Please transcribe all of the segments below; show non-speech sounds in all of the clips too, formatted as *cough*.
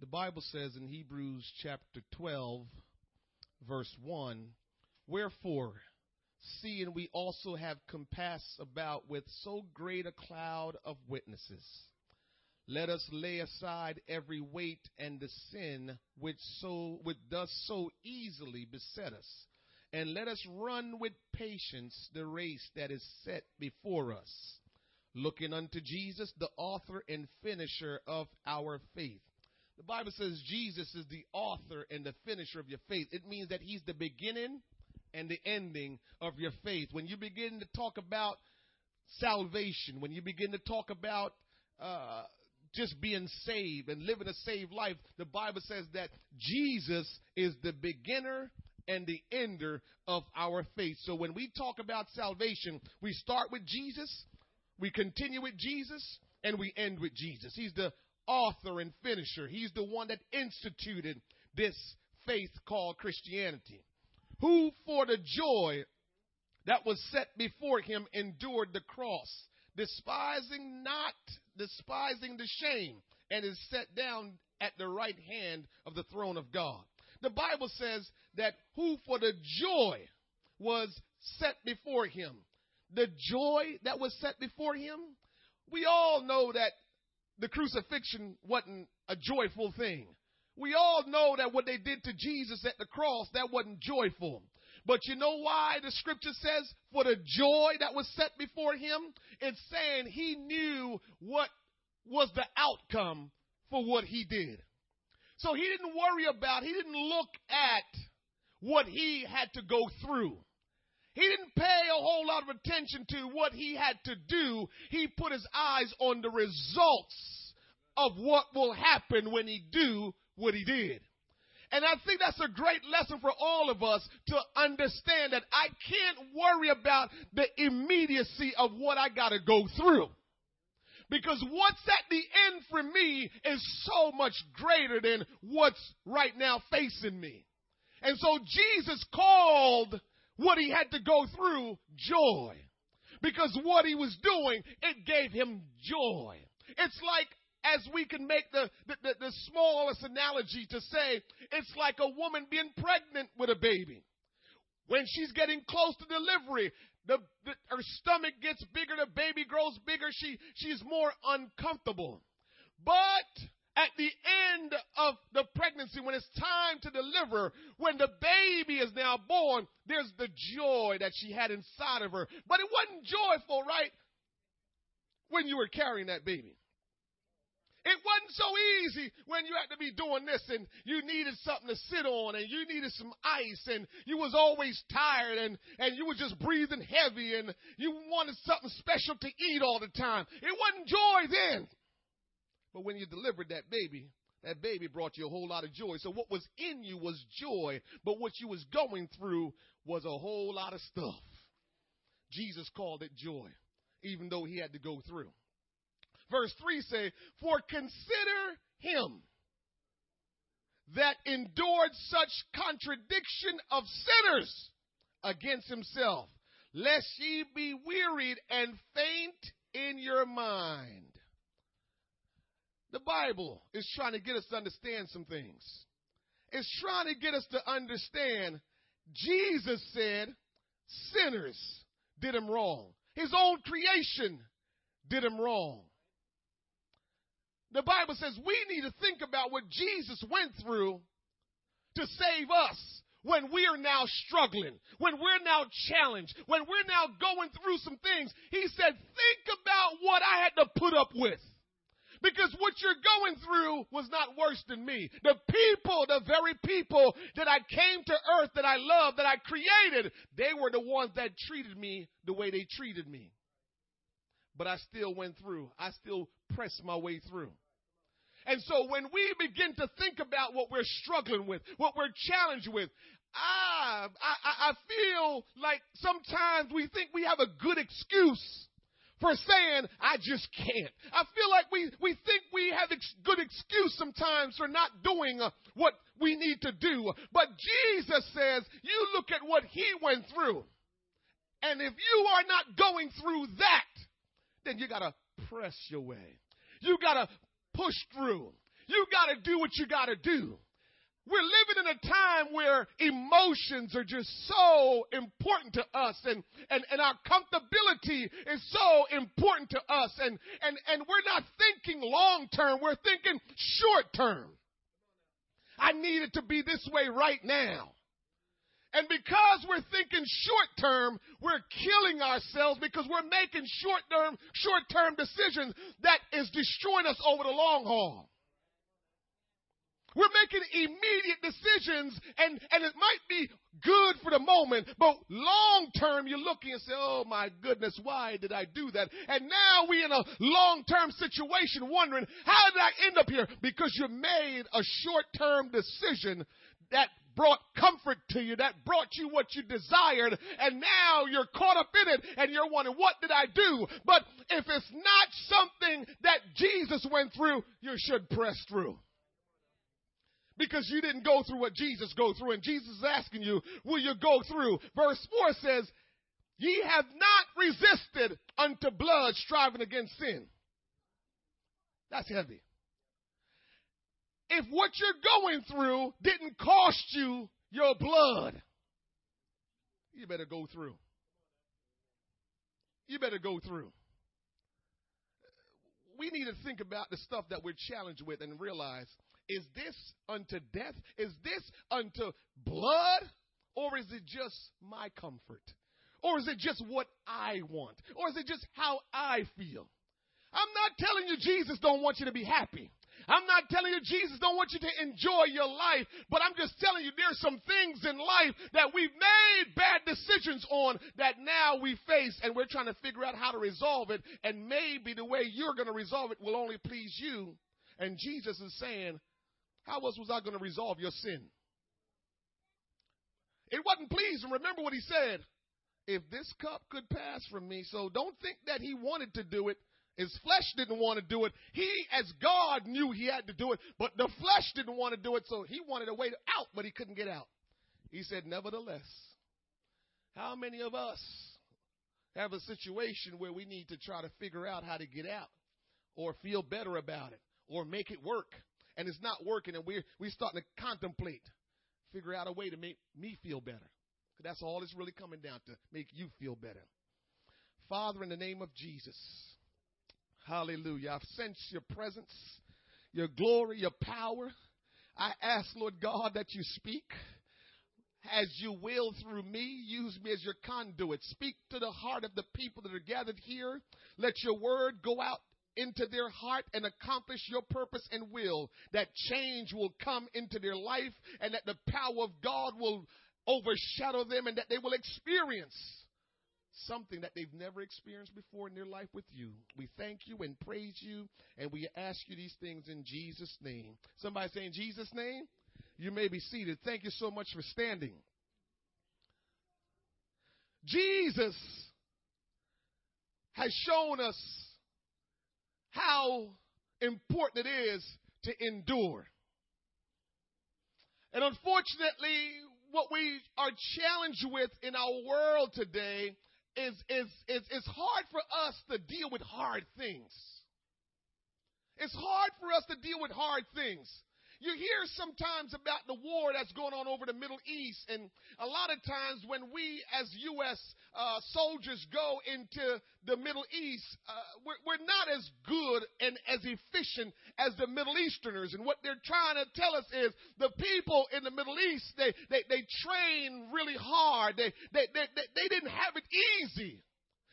The Bible says in Hebrews chapter 12, verse 1 Wherefore, seeing we also have compassed about with so great a cloud of witnesses, let us lay aside every weight and the sin which so which does so easily beset us, and let us run with patience the race that is set before us, looking unto Jesus, the author and finisher of our faith the Bible says Jesus is the author and the finisher of your faith. It means that he's the beginning and the ending of your faith. When you begin to talk about salvation, when you begin to talk about uh, just being saved and living a saved life, the Bible says that Jesus is the beginner and the ender of our faith. So when we talk about salvation, we start with Jesus, we continue with Jesus, and we end with Jesus. He's the author and finisher. He's the one that instituted this faith called Christianity. Who, for the joy that was set before him, endured the cross, despising not, despising the shame, and is set down at the right hand of the throne of God. The Bible says that who, for the joy was set before him, the joy that was set before him, we all know that the crucifixion wasn't a joyful thing. We all know that what they did to Jesus at the cross, that wasn't joyful. But you know why the scripture says, for the joy that was set before him? It's saying he knew what was the outcome for what he did. So he didn't worry about, he didn't look at what he had to go through. He didn't pay a whole lot of attention to what he had to do. He put his eyes on the results of what will happen when he do what he did. And I think that's a great lesson for all of us to understand that I can't worry about the immediacy of what I got to go through. Because what's at the end for me is so much greater than what's right now facing me. And so Jesus called what he had to go through joy. Because what he was doing, it gave him joy. It's like, as we can make the, the, the, the smallest analogy to say, it's like a woman being pregnant with a baby. When she's getting close to delivery, the, the, her stomach gets bigger, the baby grows bigger, she, she's more uncomfortable. But at the end of the pregnancy, when it's time to deliver, when the baby is now born, there's the joy that she had inside of her. But it wasn't joyful, right? When you were carrying that baby. It wasn't so easy when you had to be doing this and you needed something to sit on and you needed some ice and you was always tired and, and you were just breathing heavy and you wanted something special to eat all the time. It wasn't joy then. But when you delivered that baby, that baby brought you a whole lot of joy. So what was in you was joy, but what you was going through was a whole lot of stuff. Jesus called it joy, even though he had to go through. Verse 3 say, For consider him that endured such contradiction of sinners against himself, lest ye be wearied and faint in your mind. The Bible is trying to get us to understand some things. It's trying to get us to understand Jesus said sinners did him wrong. His own creation did him wrong. The Bible says we need to think about what Jesus went through to save us when we are now struggling, when we're now challenged, when we're now going through some things. He said, think about what I had to put up with. Because what you're going through was not worse than me. The people, the very people that I came to earth, that I love, that I created, they were the ones that treated me the way they treated me. But I still went through. I still pressed my way through. And so when we begin to think about what we're struggling with, what we're challenged with, ah, I, I, I feel like sometimes we think we have a good excuse for saying, I just can't. I feel like we, we think we have ex- good excuse sometimes for not doing uh, what we need to do. But Jesus says, you look at what he went through. And if you are not going through that, then you gotta press your way. You gotta push through. you got to do what you got to do. We're living in a time where emotions are just so important to us and, and, and our comfortability is so important to us and, and, and we're not thinking long term, we're thinking short term. I need it to be this way right now. And because we're thinking short term, we're killing ourselves because we're making short term, short term decisions that is destroying us over the long haul. We're making immediate decisions and, and it might be good for the moment, but long term you're looking and say, oh my goodness, why did I do that? And now we in a long term situation wondering, how did I end up here? Because you made a short term decision that brought comfort to you, that brought you what you desired, and now you're caught up in it and you're wondering, what did I do? But if it's not something that Jesus went through, you should press through because you didn't go through what Jesus go through. And Jesus is asking you, will you go through? Verse 4 says, ye have not resisted unto blood striving against sin. That's heavy. If what you're going through didn't cost you your blood, you better go through. You better go through. We need to think about the stuff that we're challenged with and realize is this unto death? Is this unto blood? Or is it just my comfort? Or is it just what I want? Or is it just how I feel? I'm not telling you Jesus don't want you to be happy. I'm not telling you Jesus don't want you to enjoy your life, but I'm just telling you there's some things in life that we've made bad decisions on that now we face and we're trying to figure out how to resolve it. And maybe the way you're going to resolve it will only please you. And Jesus is saying, how else was I going to resolve your sin? It wasn't pleasing. Remember what he said. If this cup could pass from me, so don't think that he wanted to do it. His flesh didn't want to do it. He, as God, knew he had to do it, but the flesh didn't want to do it, so he wanted a way out, but he couldn't get out. He said, Nevertheless, how many of us have a situation where we need to try to figure out how to get out or feel better about it or make it work? And it's not working and we're, we're starting to contemplate, figure out a way to make me feel better. That's all it's really coming down to, make you feel better. Father, in the name of Jesus, hallelujah. I've sensed your presence, your glory, your power. I ask, Lord God, that you speak as you will through me. Use me as your conduit. Speak to the heart of the people that are gathered here. Let your word go out into their heart and accomplish your purpose and will, that change will come into their life and that the power of God will overshadow them and that they will experience something that they've never experienced before in their life with you. We thank you and praise you and we ask you these things in Jesus' name. Somebody say in Jesus' name? You may be seated. Thank you so much for standing. Jesus has shown us how important it is to endure. And unfortunately, what we are challenged with in our world today is, is, is, it's hard for us to deal with hard things. It's hard for us to deal with hard things. You hear sometimes about the war that's going on over the Middle East, and a lot of times when we as U.S. Uh, soldiers go into the Middle East, uh, we're, we're not as good and as efficient as the Middle Easterners. And what they're trying to tell us is the people in the Middle East, they, they, they train really hard. They, they, they, they didn't have it easy.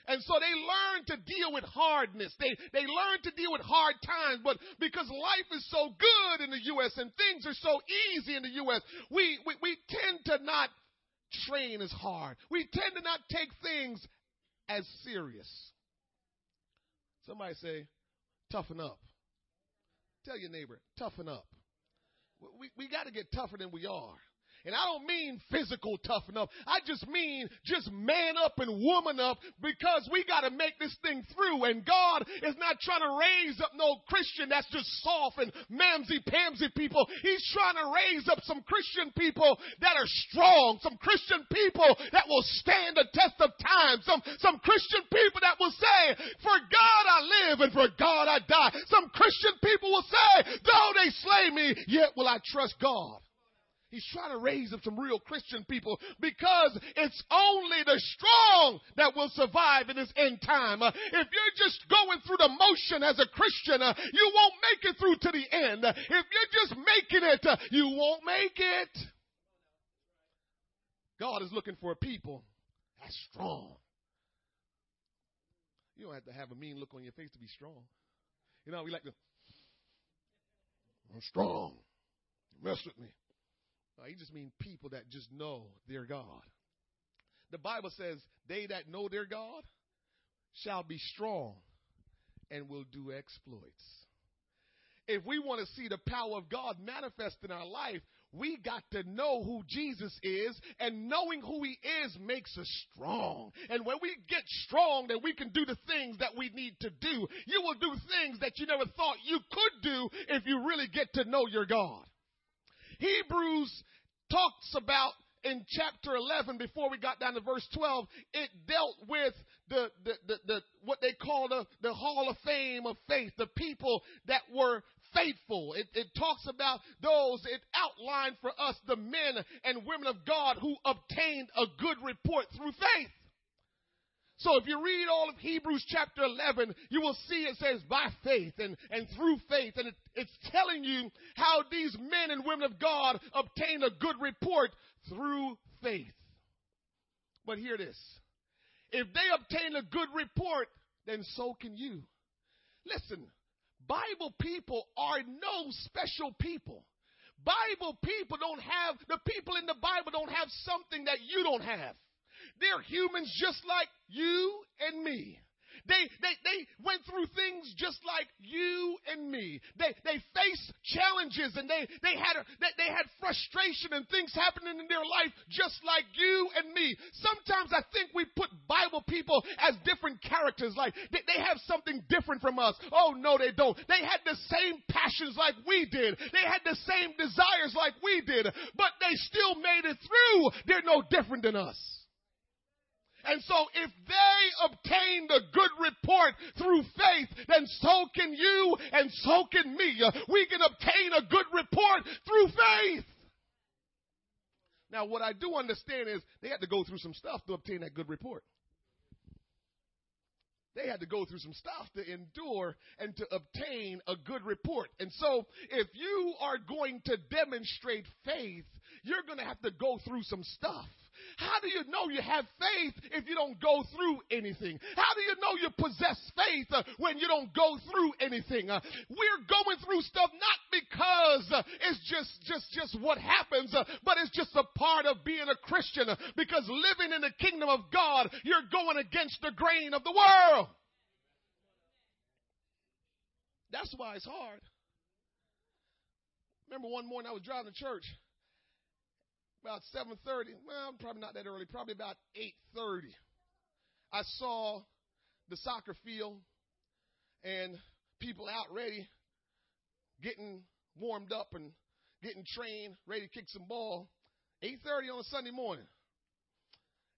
And so they learn to deal with hardness. They, they learn to deal with hard times. But because life is so good in the U.S. and things are so easy in the U.S., we, we, we tend to not train as hard. We tend to not take things as serious. Somebody say, toughen up. Tell your neighbor, toughen up. We, we got to get tougher than we are. And I don't mean physical toughen up. I just mean just man up and woman up because we got to make this thing through. And God is not trying to raise up no Christian that's just soft and mamsy pamsy people. He's trying to raise up some Christian people that are strong, some Christian people that will stand the test of time, some, some Christian people that will say, for God I live and for God I die. Some Christian people will say, though they slay me, yet will I trust God. He's trying to raise up some real Christian people because it's only the strong that will survive in this end time. Uh, if you're just going through the motion as a Christian, uh, you won't make it through to the end. If you're just making it, uh, you won't make it. God is looking for a people that's strong. You don't have to have a mean look on your face to be strong. You know, we like to, I'm strong. Mess with me. Uh, no, he just means people that just know their God. The Bible says, they that know their God shall be strong and will do exploits. If we want to see the power of God manifest in our life, we got to know who Jesus is, and knowing who he is makes us strong. And when we get strong, then we can do the things that we need to do. You will do things that you never thought you could do if you really get to know your God. Hebrews talks about in chapter 11 before we got down to verse 12 it dealt with the, the, the, the what they call the, the hall of fame of faith the people that were faithful. It, it talks about those it outlined for us the men and women of god who obtained a good report through faith so if you read all of Hebrews chapter 11, you will see it says by faith and, and through faith. And it, it's telling you how these men and women of God obtain a good report through faith. But hear this. If they obtain a good report, then so can you. Listen, Bible people are no special people. Bible people don't have, the people in the Bible don't have something that you don't have. They're humans just like you and me. They, they, they went through things just like you and me. They, they faced challenges and they, they, had, they, they had frustration and things happening in their life just like you and me. Sometimes I think we put Bible people as different characters, like they, they have something different from us. Oh, no, they don't. They had the same passions like we did. They had the same desires like we did, but they still made it through. They're no different than us. And so if they obtained a good report through faith, then so can you and so can me. We can obtain a good report through faith. Now, what I do understand is they had to go through some stuff to obtain that good report. They had to go through some stuff to endure and to obtain a good report. And so, if you are going to demonstrate faith, you're going to have to go through some stuff. How do you know you have faith if you don't go through anything? How do you know you possess faith uh, when you don't go through anything? Uh, we're going through stuff not because uh, it's just, just, just what happens, but it's just a part of being a Christian. Because living in the kingdom of God, you're going against the grain of the world. That's why it's hard. Remember one morning I was driving to church about 7:30. Well, probably not that early. Probably about 8:30. I saw the soccer field and people out ready, getting warmed up and getting trained, ready to kick some ball. 8:30 on a Sunday morning.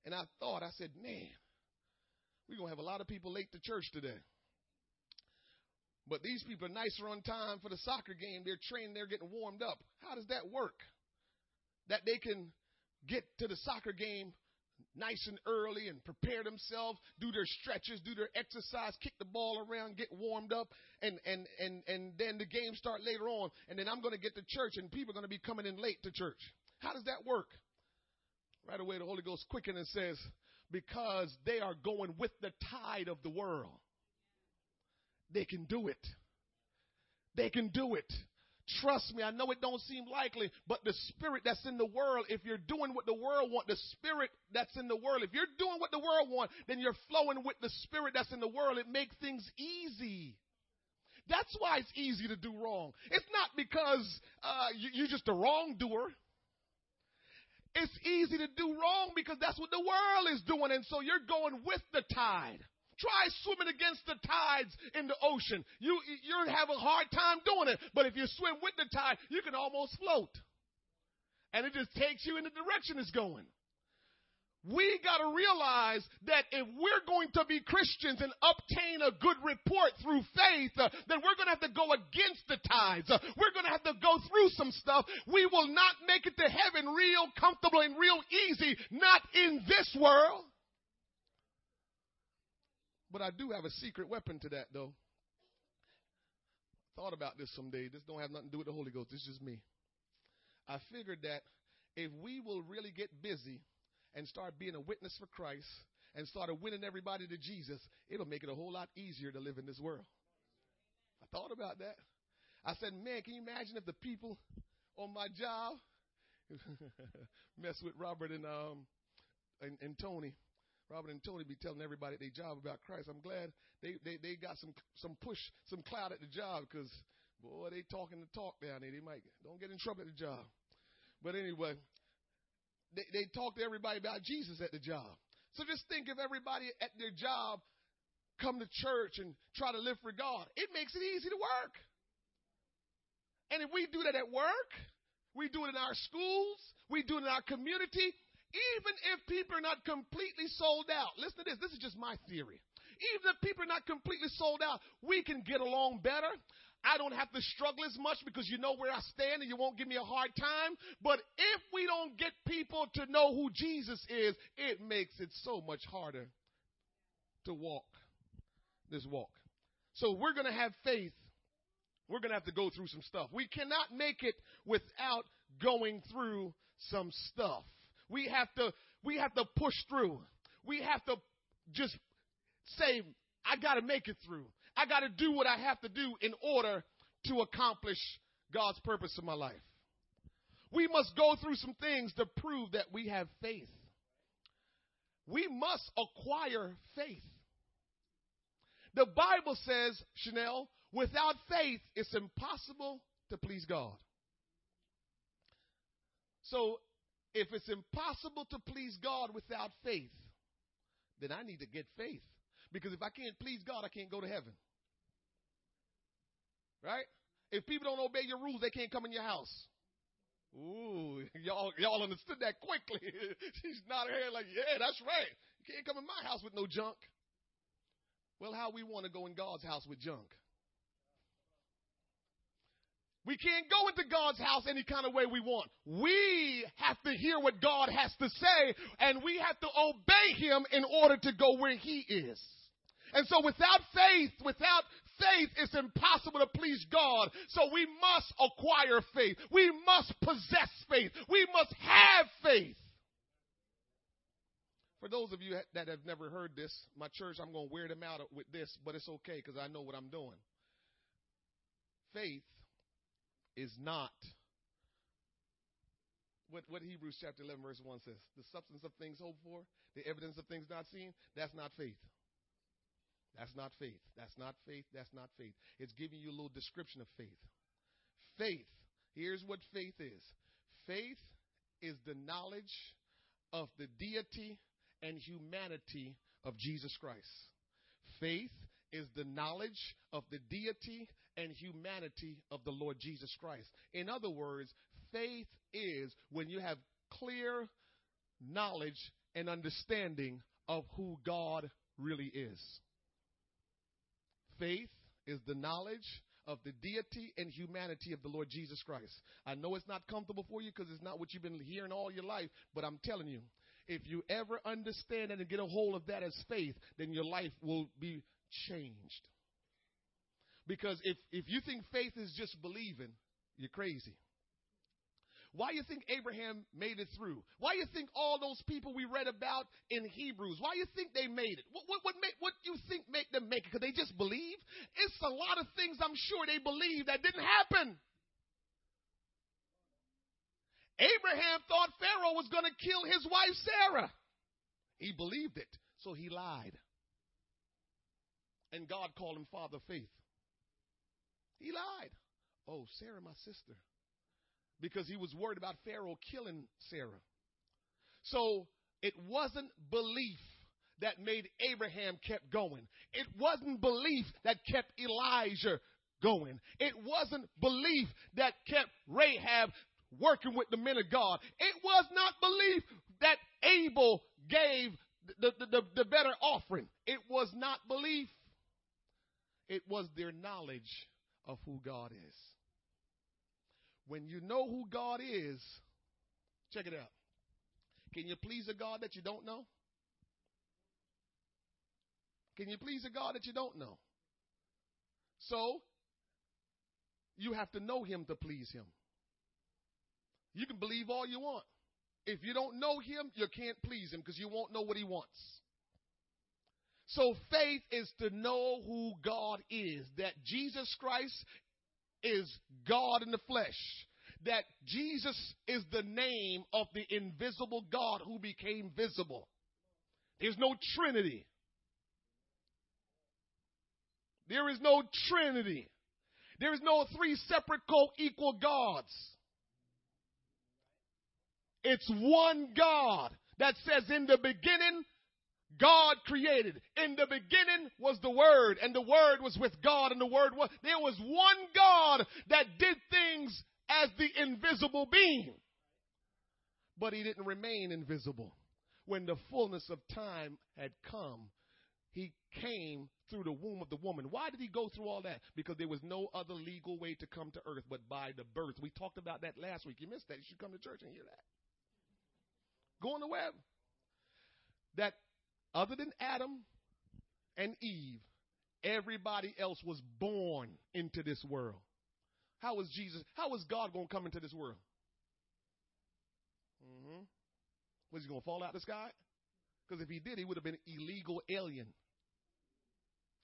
And I thought, I said, man, we're gonna have a lot of people late to church today. But these people are nicer on time for the soccer game. They're trained, they're getting warmed up. How does that work? That they can get to the soccer game nice and early and prepare themselves, do their stretches, do their exercise, kick the ball around, get warmed up, and and and and then the game start later on, and then I'm going to get to church, and people are going to be coming in late to church. How does that work? Right away, the Holy Ghost quicken and says, because they are going with the tide of the world. They can do it. They can do it. Trust me, I know it don't seem likely, but the spirit that's in the world, if you're doing what the world want, the spirit that's in the world, if you're doing what the world want, then you're flowing with the spirit that's in the world. It makes things easy. That's why it's easy to do wrong. It's not because uh, you, you're just a wrongdoer. it's easy to do wrong because that's what the world is doing. And so you're going with the tide. Try swimming against the tides in the ocean. You, you're have a hard time doing it. But if you swim with the tide, you can almost float. And it just takes you in the direction it's going. We got to realize that if we're going to be Christians and obtain a good report through faith, uh, then we're going to have to go against the tides. Uh, we're going to have to go through some stuff. We will not make it to heaven real comfortable and real easy, not in this world. But I do have a secret weapon to that, though. Thought about this someday. This don't have nothing to do with the Holy Ghost. This is just me. I figured that if we will really get busy and start being a witness for Christ and start winning everybody to Jesus, it'll make it a whole lot easier to live in this world. I thought about that. I said, man, can you imagine if the people on my job *laughs* mess with Robert and um and, and Tony Robert and Tony be telling everybody at their job about Christ. I'm glad they, they, they got some some push, some clout at the job because boy, they talking the talk down there. They might don't get in trouble at the job. But anyway, they, they talk to everybody about Jesus at the job. So just think if everybody at their job come to church and try to live for God. It makes it easy to work. And if we do that at work, we do it in our schools, we do it in our community, even if people are not completely sold out, listen to this, this is just my theory. Even if people are not completely sold out, we can get along better. I don't have to struggle as much because you know where I stand and you won't give me a hard time. But if we don't get people to know who Jesus is, it makes it so much harder to walk this walk. So we're going to have faith. We're going to have to go through some stuff. We cannot make it without going through some stuff. We have to, we have to push through. We have to just say, I got to make it through. I got to do what I have to do in order to accomplish God's purpose in my life. We must go through some things to prove that we have faith. We must acquire faith. The Bible says, Chanel, without faith, it's impossible to please God. So if it's impossible to please God without faith, then I need to get faith. Because if I can't please God, I can't go to heaven. Right? If people don't obey your rules, they can't come in your house. Ooh, *laughs* y'all, y'all understood that quickly. *laughs* She's nodding her head like, yeah, that's right. You can't come in my house with no junk. Well, how we want to go in God's house with junk? We can't go into God's house any kind of way we want. We have to hear what God has to say and we have to obey Him in order to go where He is. And so without faith, without faith, it's impossible to please God. So we must acquire faith. We must possess faith. We must have faith. For those of you that have never heard this, my church, I'm going to wear them out with this, but it's okay because I know what I'm doing. Faith is not what, what Hebrews chapter 11 verse 1 says. The substance of things hoped for, the evidence of things not seen, that's not faith. That's not faith. That's not faith. That's not faith. It's giving you a little description of faith. Faith, here's what faith is. Faith is the knowledge of the deity and humanity of Jesus Christ. Faith is the knowledge of the deity and humanity of the Lord Jesus Christ. In other words, faith is when you have clear knowledge and understanding of who God really is. Faith is the knowledge of the deity and humanity of the Lord Jesus Christ. I know it's not comfortable for you because it's not what you've been hearing all your life, but I'm telling you, if you ever understand and get a hold of that as faith, then your life will be changed. Because if, if you think faith is just believing, you're crazy. Why do you think Abraham made it through? Why do you think all those people we read about in Hebrews? Why do you think they made it? What what what, make, what you think make them make it? Because they just believe? It's a lot of things I'm sure they believe that didn't happen. Abraham thought Pharaoh was going to kill his wife Sarah. He believed it, so he lied. And God called him father faith. He lied. Oh, Sarah, my sister. Because he was worried about Pharaoh killing Sarah. So it wasn't belief that made Abraham kept going. It wasn't belief that kept Elijah going. It wasn't belief that kept Rahab working with the men of God. It was not belief that Abel gave the, the, the, the better offering. It was not belief. It was their knowledge of who God is. When you know who God is, check it out. Can you please a God that you don't know? Can you please a God that you don't know? So, you have to know Him to please Him. You can believe all you want. If you don't know Him, you can't please Him because you won't know what He wants. So, faith is to know who God is, that Jesus Christ is God in the flesh, that Jesus is the name of the invisible God who became visible. There's no Trinity. There is no Trinity. There is no three separate co-equal gods. It's one God that says in the beginning, God created. In the beginning was the Word, and the Word was with God, and the Word was, there was one God that did things as the invisible being. But he didn't remain invisible. When the fullness of time had come, he came through the womb of the woman. Why did he go through all that? Because there was no other legal way to come to earth but by the birth. We talked about that last week. You missed that. You should come to church and hear that. Go on the web. That other than Adam and Eve, everybody else was born into this world. How was Jesus, how was God going to come into this world? Mm-hmm. Was he going to fall out of the sky? Because if he did, he would have been an illegal alien.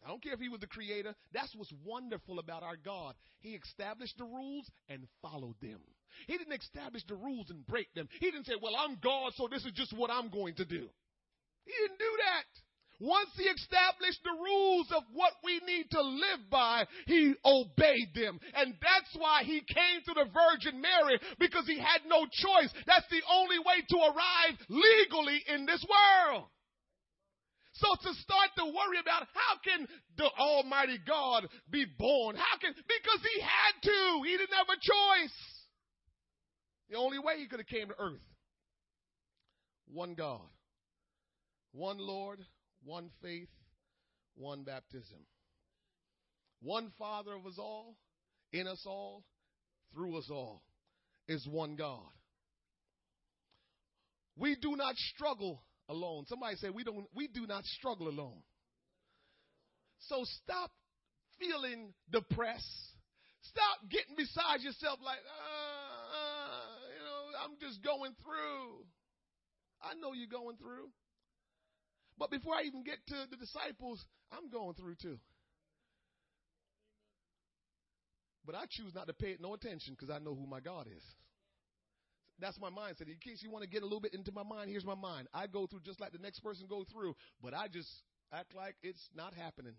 I don't care if he was the creator. That's what's wonderful about our God. He established the rules and followed them. He didn't establish the rules and break them. He didn't say, well, I'm God, so this is just what I'm going to do. He didn't do that. Once he established the rules of what we need to live by, he obeyed them. And that's why he came to the Virgin Mary because he had no choice. That's the only way to arrive legally in this world. So to start to worry about how can the Almighty God be born? How can, because he had to. He didn't have a choice. The only way he could have came to earth. One God. One Lord, one faith, one baptism. One Father of us all, in us all, through us all, is one God. We do not struggle alone. Somebody say we don't we do not struggle alone. So stop feeling depressed. Stop getting beside yourself like, uh, you know, I'm just going through. I know you're going through. But before I even get to the disciples, I'm going through too. But I choose not to pay it no attention because I know who my God is. That's my mindset. In case you want to get a little bit into my mind, here's my mind. I go through just like the next person go through, but I just act like it's not happening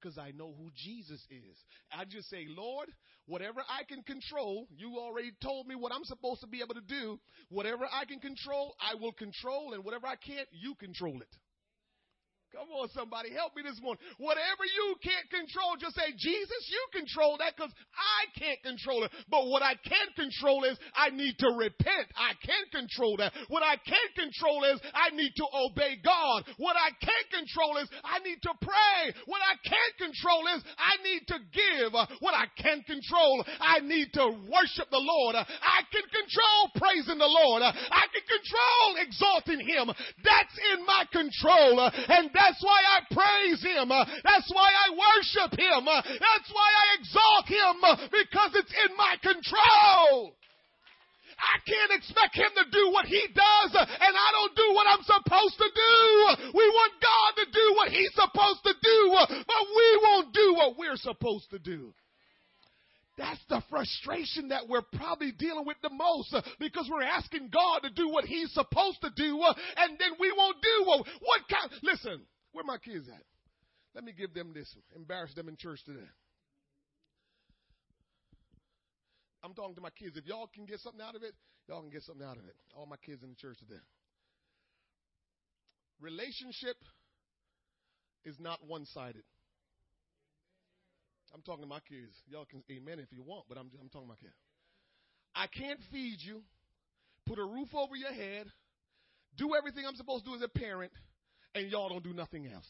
because I know who Jesus is. I just say, Lord, whatever I can control, you already told me what I'm supposed to be able to do. Whatever I can control, I will control, and whatever I can't, you control it. Come on, somebody, help me this morning. Whatever you can't control, just say, Jesus, you control that because I can't control it. But what I can control is I need to repent. I can't control that. What I can't control is I need to obey God. What I can't control is I need to pray. What I can't control is I need to give. What I can control, I need to worship the Lord. I can control praising the Lord. I can control exalting Him. That's in my control. And that's why I praise Him. That's why I worship Him. That's why I exalt Him because it's in my control. I can't expect him to do what he does and I don't do what I'm supposed to do. We want God to do what he's supposed to do, but we won't do what we're supposed to do. That's the frustration that we're probably dealing with the most because we're asking God to do what He's supposed to do, and then we won't do what, what kind. Listen, where my kids at? Let me give them this. Embarrass them in church today. I'm talking to my kids. If y'all can get something out of it, y'all can get something out of it. All my kids in the church today. Relationship is not one sided. I'm talking to my kids. Y'all can amen if you want, but I'm, I'm talking to my kids. I can't feed you, put a roof over your head, do everything I'm supposed to do as a parent, and y'all don't do nothing else.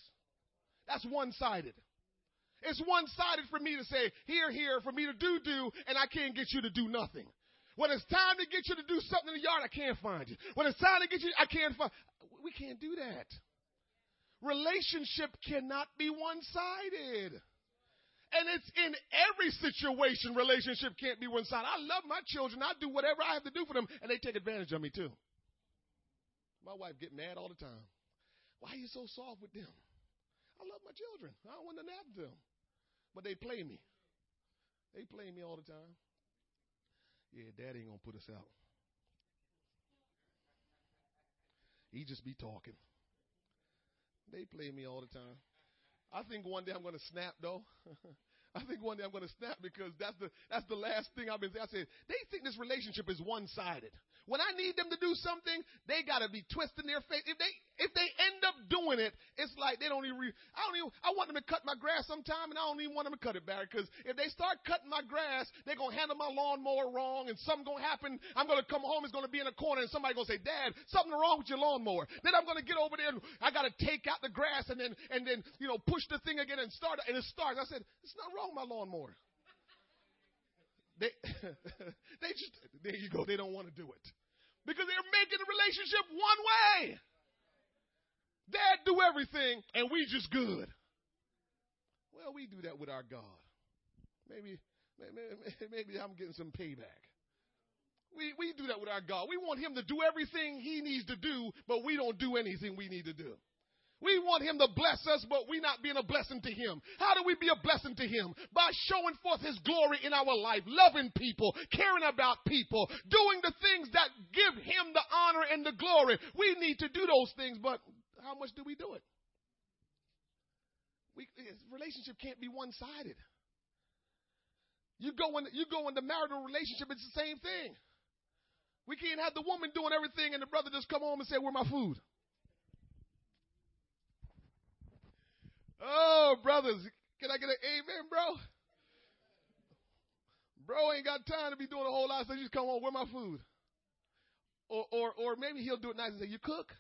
That's one sided. It's one sided for me to say, here, here, for me to do, do, and I can't get you to do nothing. When it's time to get you to do something in the yard, I can't find you. When it's time to get you, I can't find. We can't do that. Relationship cannot be one sided. And it's in every situation, relationship can't be one sided. I love my children. I do whatever I have to do for them, and they take advantage of me too. My wife get mad all the time. Why are you so soft with them? I love my children. I don't want to nap them. But they play me. They play me all the time. Yeah, daddy ain't gonna put us out. He just be talking. They play me all the time. I think one day I'm gonna snap though. *laughs* I think one day I'm going to snap because that's the that's the last thing I've been saying. I said they think this relationship is one sided. When I need them to do something, they got to be twisting their face. If they if they end up doing it, it's like they don't even. Re, I don't even. I want them to cut my grass sometime, and I don't even want them to cut it back because if they start cutting my grass, they're gonna handle my lawnmower wrong, and something gonna happen. I'm gonna come home. It's gonna be in a corner, and somebody gonna say, "Dad, something wrong with your lawnmower." Then I'm gonna get over there, and I gotta take out the grass, and then and then you know push the thing again and start, and it starts. I said, "It's not wrong with my lawnmower." They, *laughs* they just, there you go. They don't want to do it because they're making the relationship one way. Dad do everything and we just good. Well, we do that with our God. Maybe, maybe, maybe I'm getting some payback. We, we do that with our God. We want him to do everything he needs to do, but we don't do anything we need to do. We want him to bless us, but we not being a blessing to him. How do we be a blessing to him? By showing forth his glory in our life, loving people, caring about people, doing the things that give him the honor and the glory. We need to do those things, but how much do we do it? We, relationship can't be one sided. You go in you go in the marital relationship, it's the same thing. We can't have the woman doing everything and the brother just come home and say, Where my food? Brothers, can I get an amen, bro? Bro ain't got time to be doing a whole lot, so you just come on, where my food? Or, or, or maybe he'll do it nice and say, you cook?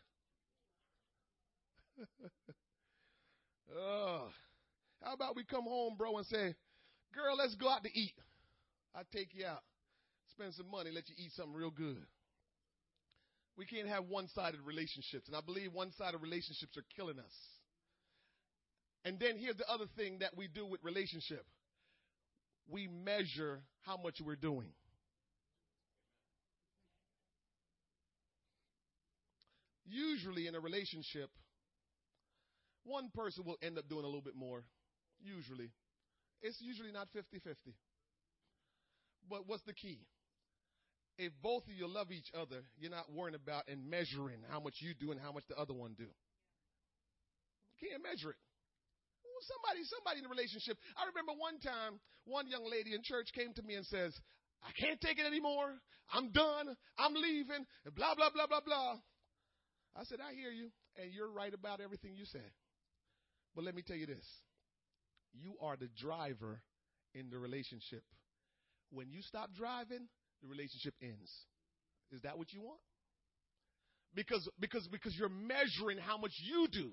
*laughs* oh, how about we come home, bro, and say, girl, let's go out to eat. I'll take you out. Spend some money, let you eat something real good. We can't have one-sided relationships, and I believe one-sided relationships are killing us. And then here's the other thing that we do with relationship. We measure how much we're doing. Usually in a relationship, one person will end up doing a little bit more. Usually. It's usually not 50 50. But what's the key? If both of you love each other, you're not worrying about and measuring how much you do and how much the other one do. You can't measure it somebody, somebody in a relationship. I remember one time, one young lady in church came to me and says, I can't take it anymore. I'm done. I'm leaving. And blah, blah, blah, blah, blah. I said, I hear you. And you're right about everything you said. But let me tell you this you are the driver in the relationship. When you stop driving, the relationship ends. Is that what you want? Because, because, because you're measuring how much you do.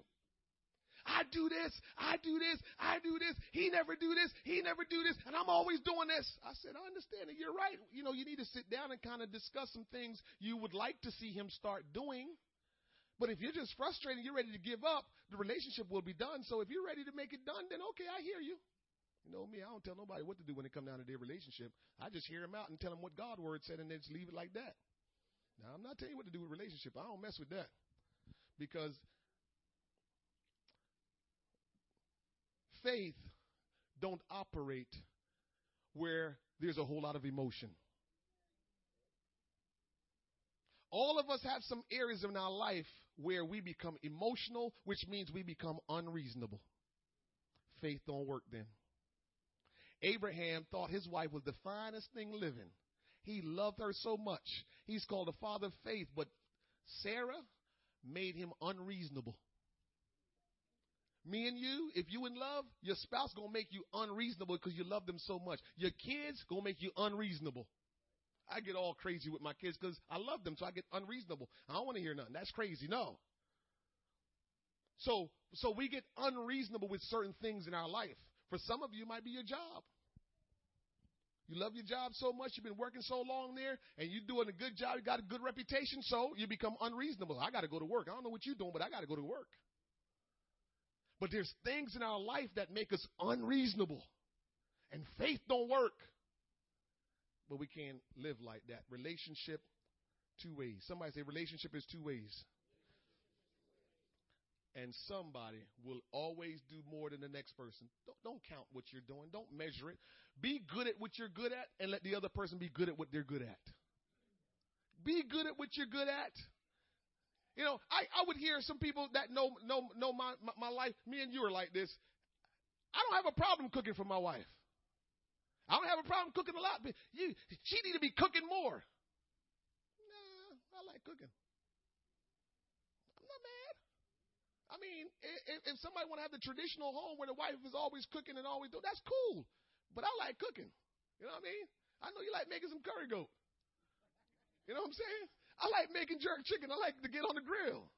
I do this, I do this, I do this. He never do this, he never do this, and I'm always doing this. I said, I understand it. You're right. You know, you need to sit down and kind of discuss some things you would like to see him start doing. But if you're just frustrated, you're ready to give up, the relationship will be done. So if you're ready to make it done, then okay, I hear you. You know me, I don't tell nobody what to do when it come down to their relationship. I just hear them out and tell them what God word said and then just leave it like that. Now I'm not telling you what to do with relationship. I don't mess with that. Because faith don't operate where there's a whole lot of emotion. All of us have some areas in our life where we become emotional, which means we become unreasonable. Faith don't work then. Abraham thought his wife was the finest thing living He loved her so much. He's called the father of faith, but Sarah made him unreasonable. Me and you, if you in love, your spouse gonna make you unreasonable because you love them so much. Your kids gonna make you unreasonable. I get all crazy with my kids because I love them, so I get unreasonable. I don't want to hear nothing. That's crazy. No. So, so we get unreasonable with certain things in our life. For some of you, it might be your job. You love your job so much, you've been working so long there, and you're doing a good job, you got a good reputation, so you become unreasonable. I got to go to work. I don't know what you're doing, but I got to go to work. But there's things in our life that make us unreasonable. And faith don't work. But we can't live like that. Relationship, two ways. Somebody say relationship is two ways. And somebody will always do more than the next person. Don't, don't count what you're doing. Don't measure it. Be good at what you're good at and let the other person be good at what they're good at. Be good at what you're good at you know, I, I would hear some people that know know know my, my, my life. Me and you are like this. I don't have a problem cooking for my wife. I don't have a problem cooking a lot, but you she need to be cooking more. Nah, I like cooking. I'm not mad. I mean, if, if somebody want to have the traditional home where the wife is always cooking and always do, that's cool. But I like cooking. You know what I mean? I know you like making some curry goat. You know what I'm saying? I like making jerk chicken. I like to get on the grill.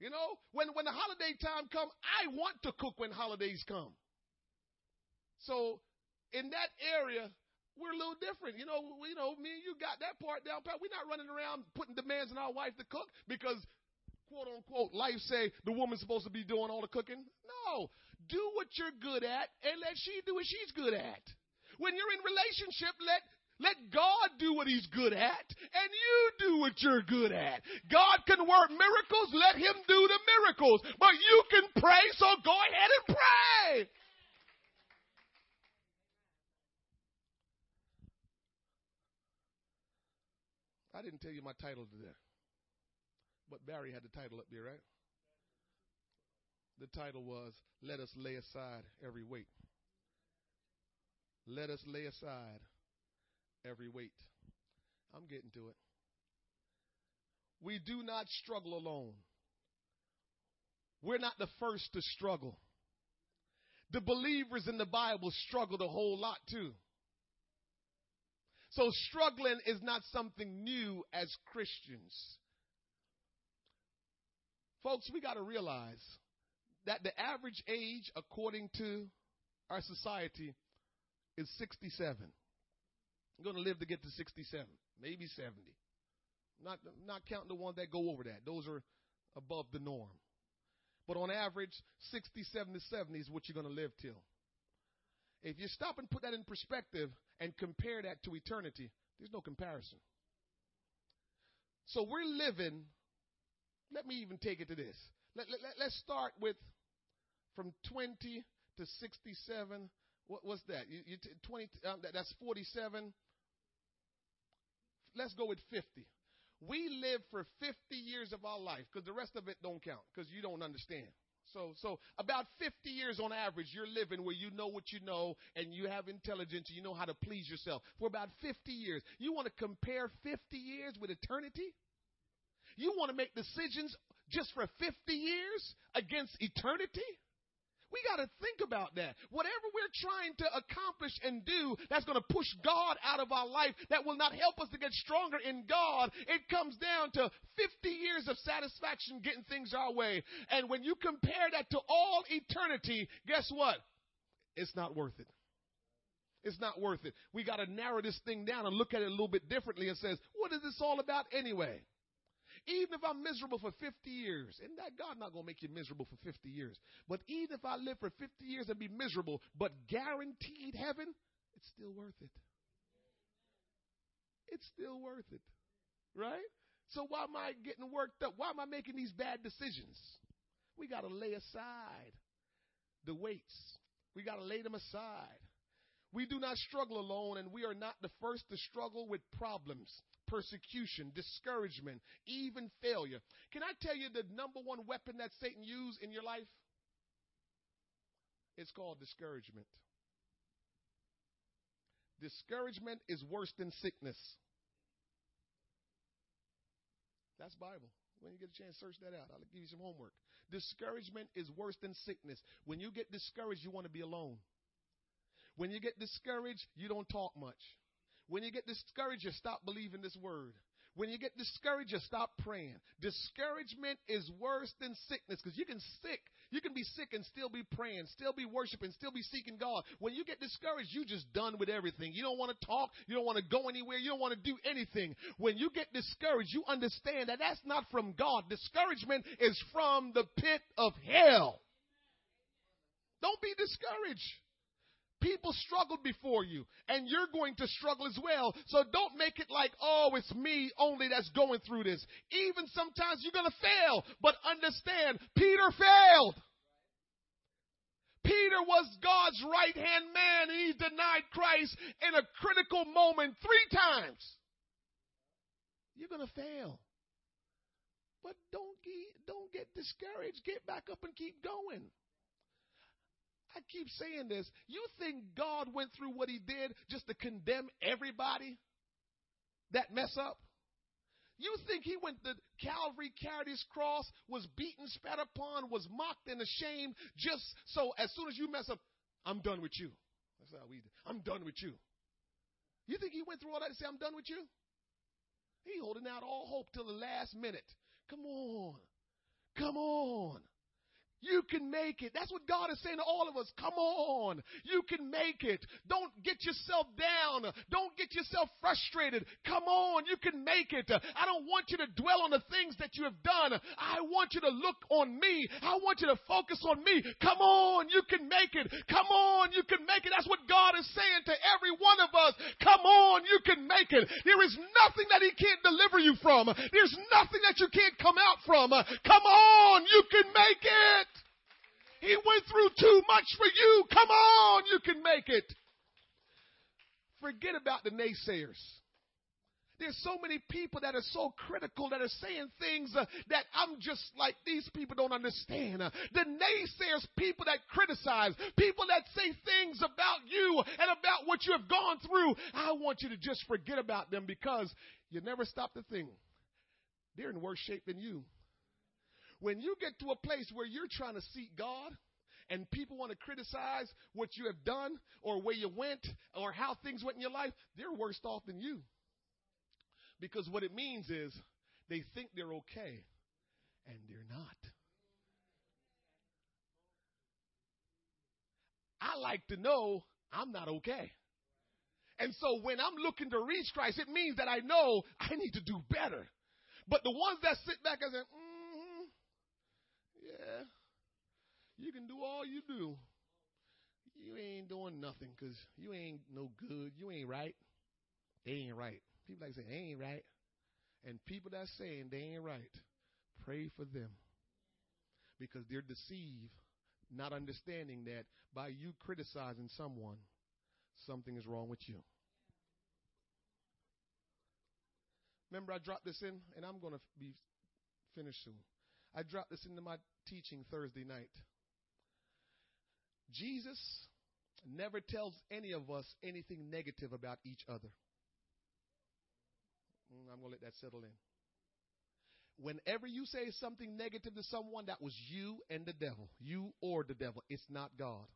You know, when when the holiday time come, I want to cook when holidays come. So in that area, we're a little different. You know, we, you know, me and you got that part down pat. We're not running around putting demands on our wife to cook because quote unquote life say the woman's supposed to be doing all the cooking. No. Do what you're good at and let she do what she's good at. When you're in relationship, let let God do what He's good at, and you do what you're good at. God can work miracles, let Him do the miracles. But you can pray, so go ahead and pray. I didn't tell you my title today, but Barry had the title up there, right? The title was Let Us Lay Aside Every Weight. Let us lay aside every weight. I'm getting to it. We do not struggle alone. We're not the first to struggle. The believers in the Bible struggled a whole lot too. So struggling is not something new as Christians. Folks, we got to realize that the average age, according to our society, is 67. I'm going to live to get to 67, maybe 70. Not, not counting the ones that go over that. Those are above the norm. But on average, 67 to 70 is what you're going to live till. If you stop and put that in perspective and compare that to eternity, there's no comparison. So we're living, let me even take it to this. Let, let, let's start with from 20 to 67. What, what's that? You, you t- 20, um, that, that's 47 let's go with 50. We live for 50 years of our life because the rest of it don't count because you don't understand. So, so about 50 years on average, you're living where you know what you know and you have intelligence and you know how to please yourself for about 50 years. You want to compare 50 years with eternity? You want to make decisions just for 50 years against eternity? We got to think about that. Whatever we're trying to accomplish and do that's going to push God out of our life, that will not help us to get stronger in God, it comes down to 50 years of satisfaction getting things our way. And when you compare that to all eternity, guess what? It's not worth it. It's not worth it. We got to narrow this thing down and look at it a little bit differently and says, what is this all about anyway? Even if I'm miserable for 50 years, and that God not to make you miserable for 50 years, but even if I live for 50 years and be miserable, but guaranteed heaven, it's still worth it. It's still worth it. Right? So why am I getting worked up? Why am I making these bad decisions? We got to lay aside the weights. We got to lay them aside. We do not struggle alone, and we are not the first to struggle with problems persecution, discouragement, even failure. Can I tell you the number one weapon that Satan used in your life? It's called discouragement. Discouragement is worse than sickness. That's Bible. When you get a chance, search that out. I'll give you some homework. Discouragement is worse than sickness. When you get discouraged, you want to be alone. When you get discouraged, you don't talk much. When you get discouraged, you stop believing this word. When you get discouraged, you stop praying. Discouragement is worse than sickness because you can sick, you can be sick and still be praying, still be worshiping, still be seeking God. When you get discouraged, you just done with everything. You don't want to talk, you don't want to go anywhere, you don't want to do anything. When you get discouraged, you understand that that's not from God. Discouragement is from the pit of hell. Don't be discouraged. People struggled before you, and you're going to struggle as well. So don't make it like, oh, it's me only that's going through this. Even sometimes you're going to fail, but understand, Peter failed. Peter was God's right hand man, and he denied Christ in a critical moment three times. You're going to fail. But don't get, don't get discouraged. Get back up and keep going. I keep saying this. You think God went through what he did just to condemn everybody that mess up? You think he went to Calvary, carried his cross, was beaten, spat upon, was mocked and ashamed just so as soon as you mess up, I'm done with you. That's how we do. I'm done with you. You think he went through all that to say, I'm done with you? He holding out all hope till the last minute. Come on. Come on. You can make it. That's what God is saying to all of us. Come on. You can make it. Don't get yourself down. Don't get yourself frustrated. Come on. You can make it. I don't want you to dwell on the things that you have done. I want you to look on me. I want you to focus on me. Come on. You can make it. Come on. You can make it. That's what God is saying to every one of us. Come on. You can make it. There is nothing that He can't deliver you from. There's nothing that you can't come out from. Come on. You can make it. He went through too much for you. Come on, you can make it. Forget about the naysayers. There's so many people that are so critical that are saying things uh, that I'm just like these people don't understand. Uh, the naysayers, people that criticize, people that say things about you and about what you have gone through, I want you to just forget about them because you never stop to think they're in worse shape than you. When you get to a place where you're trying to seek God, and people want to criticize what you have done or where you went or how things went in your life, they're worse off than you. Because what it means is they think they're okay and they're not. I like to know I'm not okay. And so when I'm looking to reach Christ, it means that I know I need to do better. But the ones that sit back and say, mm, yeah, you can do all you do. You ain't doing nothing because you ain't no good. You ain't right. They ain't right. People like say, they ain't right. And people that saying they ain't right, pray for them. Because they're deceived, not understanding that by you criticizing someone, something is wrong with you. Remember, I dropped this in, and I'm going to be finished soon. I dropped this into my teaching Thursday night. Jesus never tells any of us anything negative about each other. Mm, I'm going to let that settle in. Whenever you say something negative to someone, that was you and the devil. You or the devil. It's not God.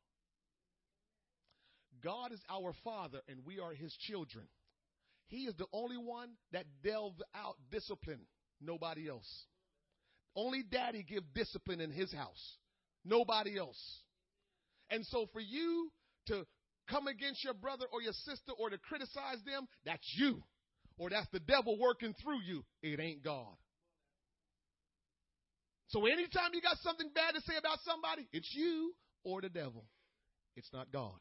God is our Father and we are His children. He is the only one that delved out discipline. Nobody else. Only daddy give discipline in his house. Nobody else. And so for you to come against your brother or your sister or to criticize them, that's you. Or that's the devil working through you. It ain't God. So anytime you got something bad to say about somebody, it's you or the devil. It's not God.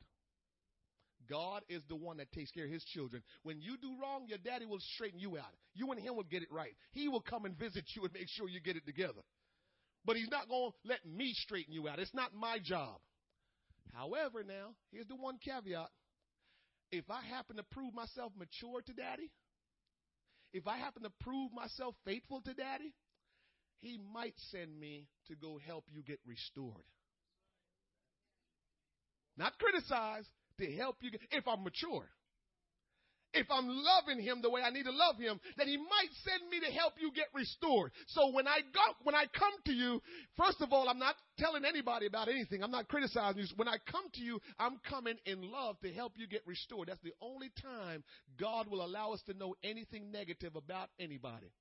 God is the one that takes care of his children. When you do wrong, your daddy will straighten you out. You and him will get it right. He will come and visit you and make sure you get it together. But he's not going to let me straighten you out. It's not my job. However, now, here's the one caveat. If I happen to prove myself mature to daddy, if I happen to prove myself faithful to daddy, he might send me to go help you get restored. Not criticize, to help you get, if I'm mature. If I'm loving him the way I need to love him, that he might send me to help you get restored. So when I go, when I come to you, first of all, I'm not telling anybody about anything. I'm not criticizing you. When I come to you, I'm coming in love to help you get restored. That's the only time God will allow us to know anything negative about anybody.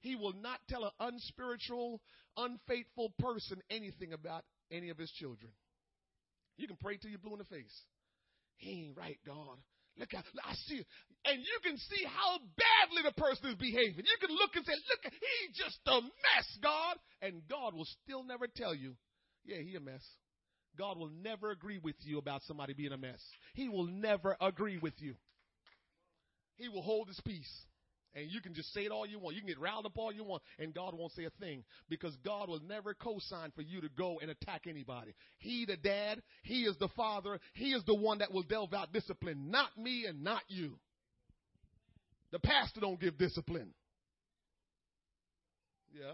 He will not tell an unspiritual, unfaithful person anything about any of his children. You can pray till you're blue in the face. He ain't right, God. Look, I, I see, it. and you can see how badly the person is behaving. You can look and say, "Look, he's just a mess, God," and God will still never tell you, "Yeah, he a mess." God will never agree with you about somebody being a mess. He will never agree with you. He will hold his peace. And you can just say it all you want. You can get riled up all you want, and God won't say a thing because God will never co-sign for you to go and attack anybody. He, the dad, he is the father, he is the one that will delve out discipline, not me and not you. The pastor don't give discipline. Yeah,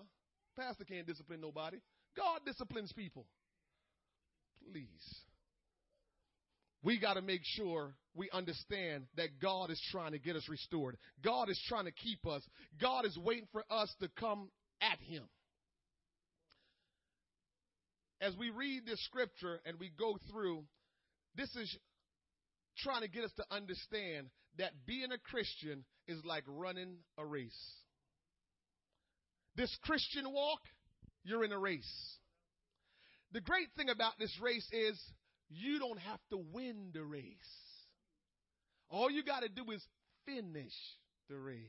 pastor can't discipline nobody. God disciplines people. Please we got to make sure we understand that God is trying to get us restored. God is trying to keep us. God is waiting for us to come at Him. As we read this scripture and we go through, this is trying to get us to understand that being a Christian is like running a race. This Christian walk, you're in a race. The great thing about this race is you don't have to win the race. All you got to do is finish the race.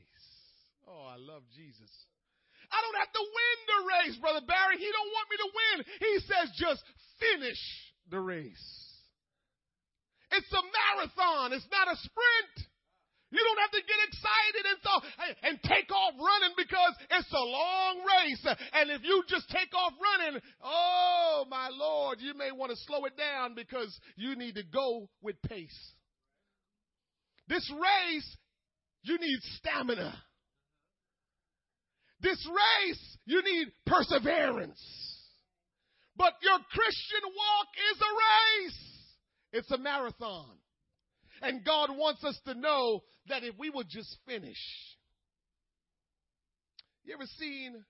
Oh, I love Jesus. I don't have to win the race, Brother Barry. He don't want me to win. He says just finish the race. It's a marathon. It's not a sprint. You don't have to get excited and so and take off running because it's a long race. And if you just take off running, oh my Lord, you may want to slow it down because you need to go with pace. This race, you need stamina. This race, you need perseverance. But your Christian walk is a race. It's a marathon. And God wants us to know that if we would just finish. You ever seen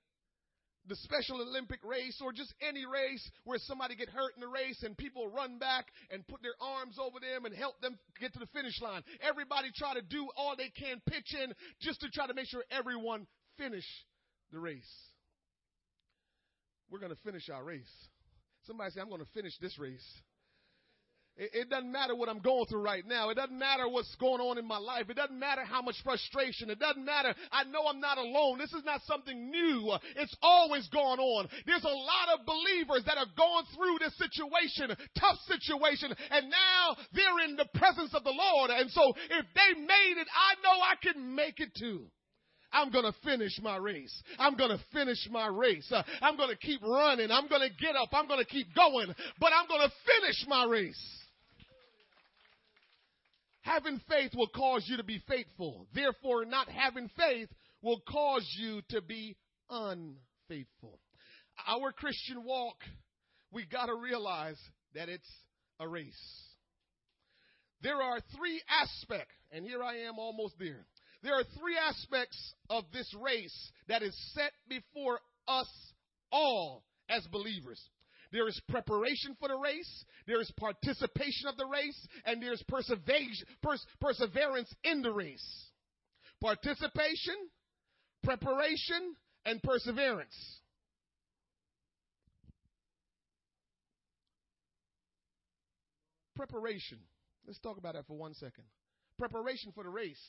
the Special Olympic race or just any race where somebody get hurt in the race and people run back and put their arms over them and help them get to the finish line. Everybody try to do all they can, pitch in just to try to make sure everyone finish the race. We're going to finish our race. Somebody say, I'm going to finish this race. It, doesn't matter what I'm going through right now. It doesn't matter what's going on in my life. It doesn't matter how much frustration. It doesn't matter. I know I'm not alone. This is not something new. It's always gone on. There's a lot of believers that have gone through this situation, tough situation, and now they're in the presence of the Lord. And so if they made it, I know I can make it too. I'm going to finish my race. I'm going to finish my race. Uh, I'm going to keep running. I'm going to get up. I'm going to keep going. But I'm going to finish my race. Having faith will cause you to be faithful. Therefore, not having faith will cause you to be unfaithful. Our Christian walk, we got to realize that it's a race. There are three aspects, and here I am almost there. There are three aspects of this race that is set before us all as believers. There is preparation for the race, there is participation of the race, and there's perseverance in the race. Participation, preparation, and perseverance. Preparation. Let's talk about that for one second. Preparation for the race.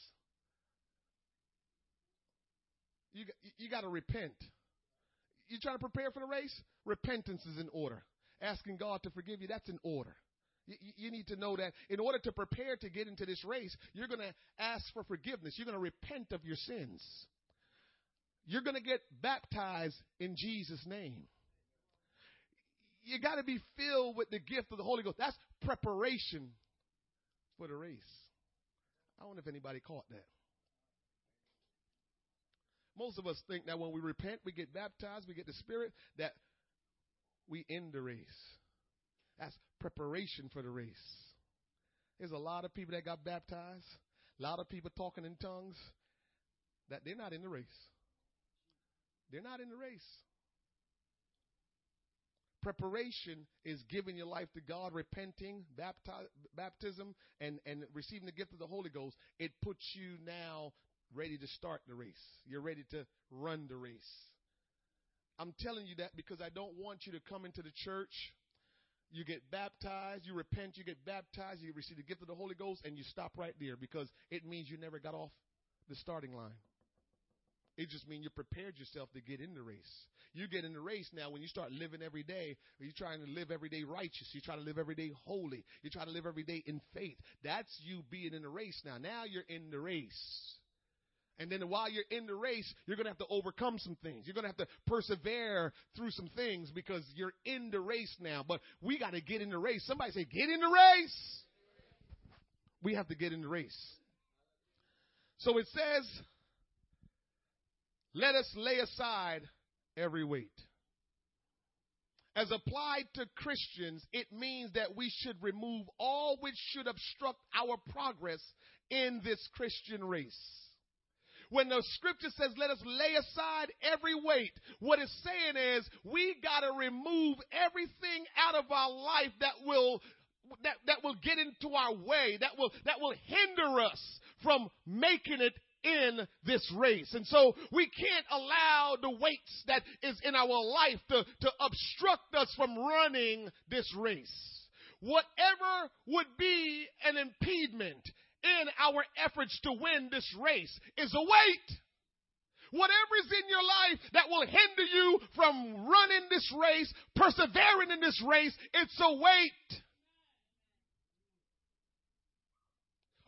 You, you got to repent you're trying to prepare for the race, repentance is in order. Asking God to forgive you, that's in order. You, need to know that in order to prepare to get into this race, you're going to ask for forgiveness. You're going to repent of your sins. You're going to get baptized in Jesus' name. You got to be filled with the gift of the Holy Ghost. That's preparation for the race. I wonder if anybody caught that. Most of us think that when we repent, we get baptized, we get the Spirit, that we end the race. That's preparation for the race. There's a lot of people that got baptized, A lot of people talking in tongues that they're not in the race. They're not in the race. Preparation is giving your life to God, repenting, bapti- baptism, and, and receiving the gift of the Holy Ghost. It puts you now ready to start the race. You're ready to run the race. I'm telling you that because I don't want you to come into the church. You get baptized, you repent, you get baptized, you receive the gift of the Holy Ghost, and you stop right there because it means you never got off the starting line. It just means you prepared yourself to get in the race. You get in the race now when you start living every day. You're trying to live every day righteous. You try to live every day holy. You try to live every day in faith. That's you being in the race now. Now you're in the race. And then while you're in the race, you're going to have to overcome some things. You're going to have to persevere through some things because you're in the race now. But we got to get in the race. Somebody say, get in the race. We have to get in the race. So it says, let us lay aside every weight. As applied to Christians, it means that we should remove all which should obstruct our progress in this Christian race. When the scripture says, let us lay aside every weight, what it's saying is we gotta remove everything out of our life that will that, that will get into our way, that will, that will hinder us from making it in this race. And so we can't allow the weights that is in our life to, to obstruct us from running this race. Whatever would be an impediment in our efforts to win this race is a weight. Whatever is in your life that will hinder you from running this race, persevering in this race, it's a weight.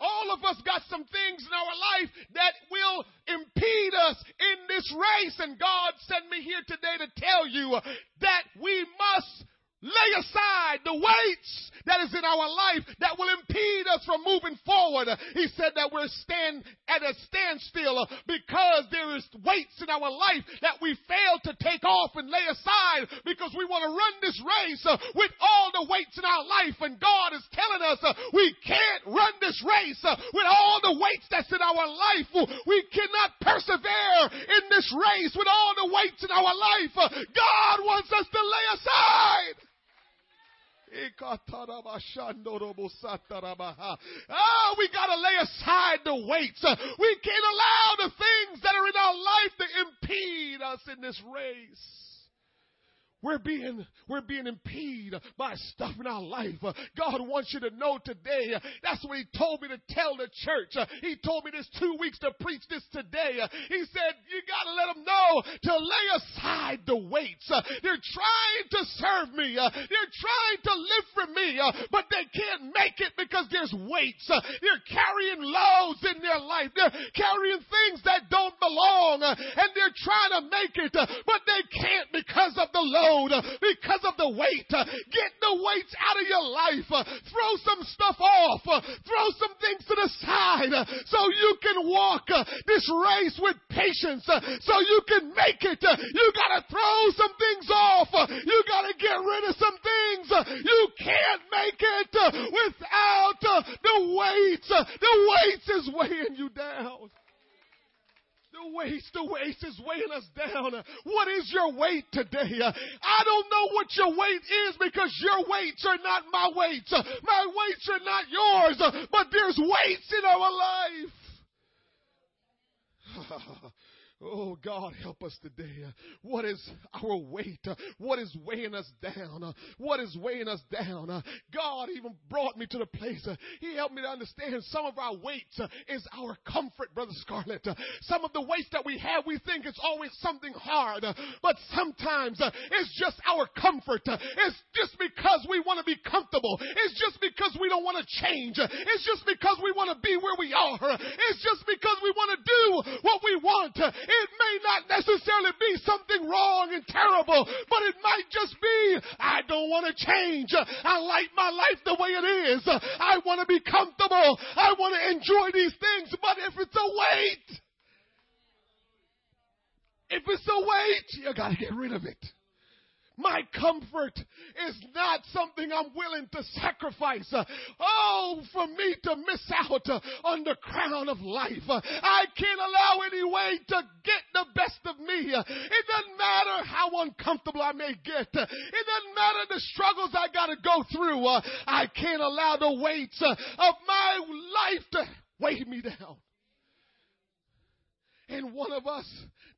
All of us got some things in our life that will impede us in this race. And God sent me here today to tell you that we must lay aside the weights that is in our life that will impede us from moving forward. He said that we're stand at a standstill because there is weights in our life that we fail to take off and lay aside because we want to run this race with all the weights in our life. And God is telling us we can't run this race with all the weights that's in our life. We cannot persevere in this race with all the weights in our life. God wants us to lay aside. Ah, we gotta lay aside the weights. We can't allow the things that are in our life to impede us in this race. We're being, we're being impeded by stuff in our life. God wants you to know today. That's what He told me to tell the church. He told me this two weeks to preach this today. He said, you gotta let them know to lay aside the weights. They're trying to serve me. They're trying to live for me, but they can't make it because there's weights. They're carrying loads in their life. They're carrying things that don't belong and they're trying to make it, but they can't because of the load load uh, because of the weight. Uh, get the weights out of your life. Uh, throw some stuff off. Uh, throw some things to the side uh, so you can walk uh, this race with patience so you can make it. You gotta throw some things off. You gotta get rid of some things. You can't make it without the weights. The weights is weighing you down. The weight, the weight is weighing us down. What is your weight today? I don't know what your weight is because your weights are not my weights. My weights are not yours, but there's weights in our life. *laughs* Oh God, help us today. What is our weight? What is weighing us down? What is weighing us down? God even brought me to the place. He helped me to understand some of our weight is our comfort, Brother Scarlett. Some of the weights that we have, we think it's always something hard, but sometimes it's just our comfort. It's just because we want to be comfortable. It's just because we don't want to change. It's just because we want to be where we are. It's just because we want to do what we want. It may not necessarily be something wrong and terrible, but it might just be, I don't want to change. I like my life the way it is. I want to be comfortable. I want to enjoy these things, but if it's a weight, if it's a weight, you gotta get rid of it. My comfort is not something I'm willing to sacrifice. Oh, for me to miss out on the crown of life. I can't allow any way to get the best of me. It doesn't matter how uncomfortable I may get. It doesn't matter the struggles I gotta go through. I can't allow the weights of my life to weigh me down. And one of us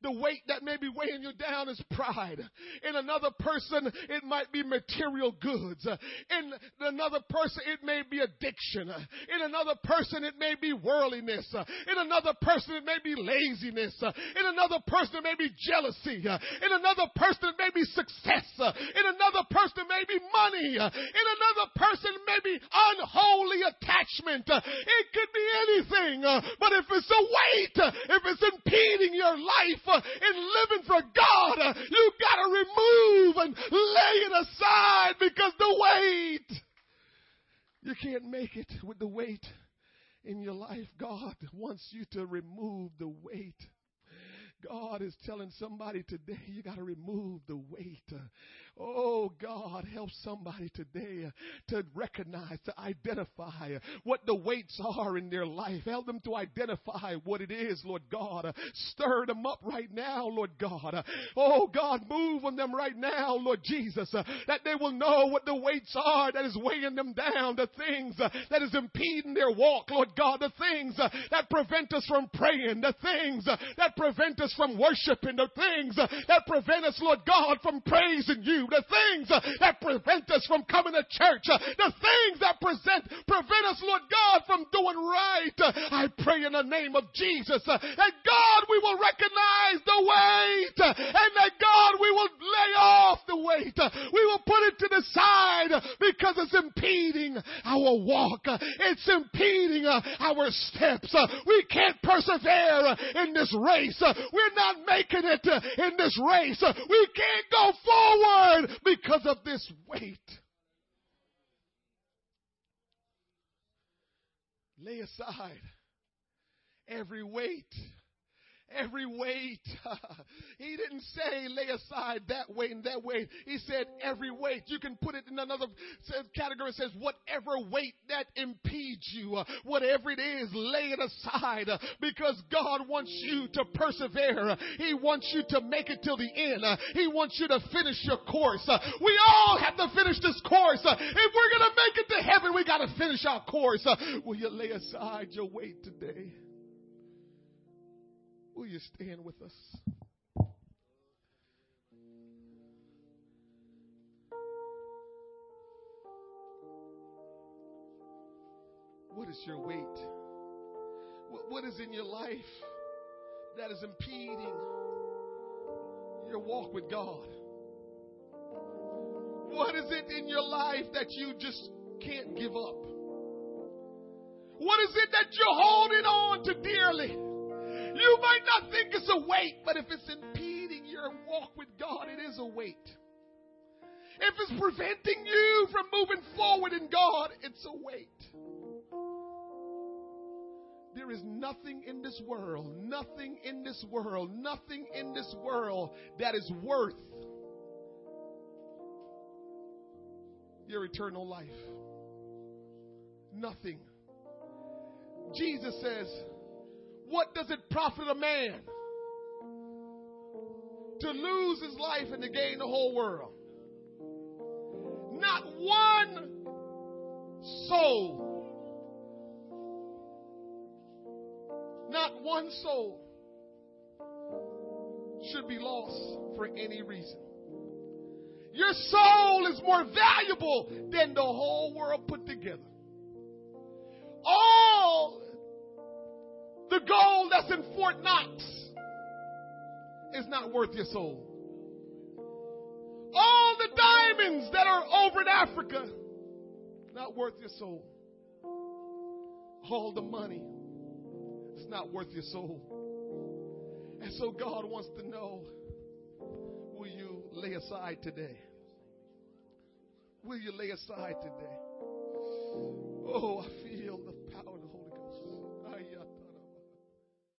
the weight that may be weighing you down is pride. In another person, it might be material goods. In another person, it may be addiction. In another person, it may be worldliness. In another person, it may be laziness. In another person, it may be jealousy. In another person, it may be success. In another person, it may be money. In another person, it may be unholy attachment. It could be anything. But if it's a weight, if it's impeding your life, uh, in living for God, uh, you gotta remove and lay it aside because the weight, you can't make it with the weight in your life. God wants you to remove the weight. God is telling somebody today, you got to remove the weight. Uh, Oh God, help somebody today to recognize, to identify what the weights are in their life. Help them to identify what it is, Lord God. Stir them up right now, Lord God. Oh God, move on them right now, Lord Jesus, that they will know what the weights are that is weighing them down, the things that is impeding their walk, Lord God, the things that prevent us from praying, the things that prevent us from worshiping, the things that prevent us, Lord God, from praising you the things that prevent us from coming to church, the things that present, prevent us, Lord God, from doing right. I pray in the name of Jesus that God, we will recognize the weight and that God, we will lay off the weight. We will put it to the side because it's impeding our walk. It's impeding our steps. We can't persevere in this race. We're not making it in this race. We can't go forward because of this weight. Lay aside every weight every weight. *laughs* he didn't say lay aside that weight and that weight. He said every weight. You can put it in another category. It says whatever weight that impedes you, uh, whatever it is, lay it aside uh, because God wants you to persevere. He wants you to make it till the end. He wants you to finish your course. we all have to finish this course. if we're going to make it to heaven, we got to finish our course. will you lay aside your weight today? Will you stand with us? What is your weight? What is in your life that is impeding your walk with God? What is it in your life that you just can't give up? What is it that you're holding on to dearly? You might not think it's a weight, but if it's impeding your walk with God, it is a weight. If it's preventing you from moving forward in God, it's a weight. There is nothing in this world, nothing in this world, nothing in this world that is worth your eternal life. Nothing. Jesus says, what does it profit a man to lose his life and to gain the whole world? Not one soul. Not one soul should be lost for any reason. Your soul is more valuable than the whole world put together. All the gold that's in Fort Knox is not worth your soul. All the diamonds that are over in Africa, not worth your soul. All the money it's not worth your soul. And so God wants to know will you lay aside today? Will you lay aside today? Oh, I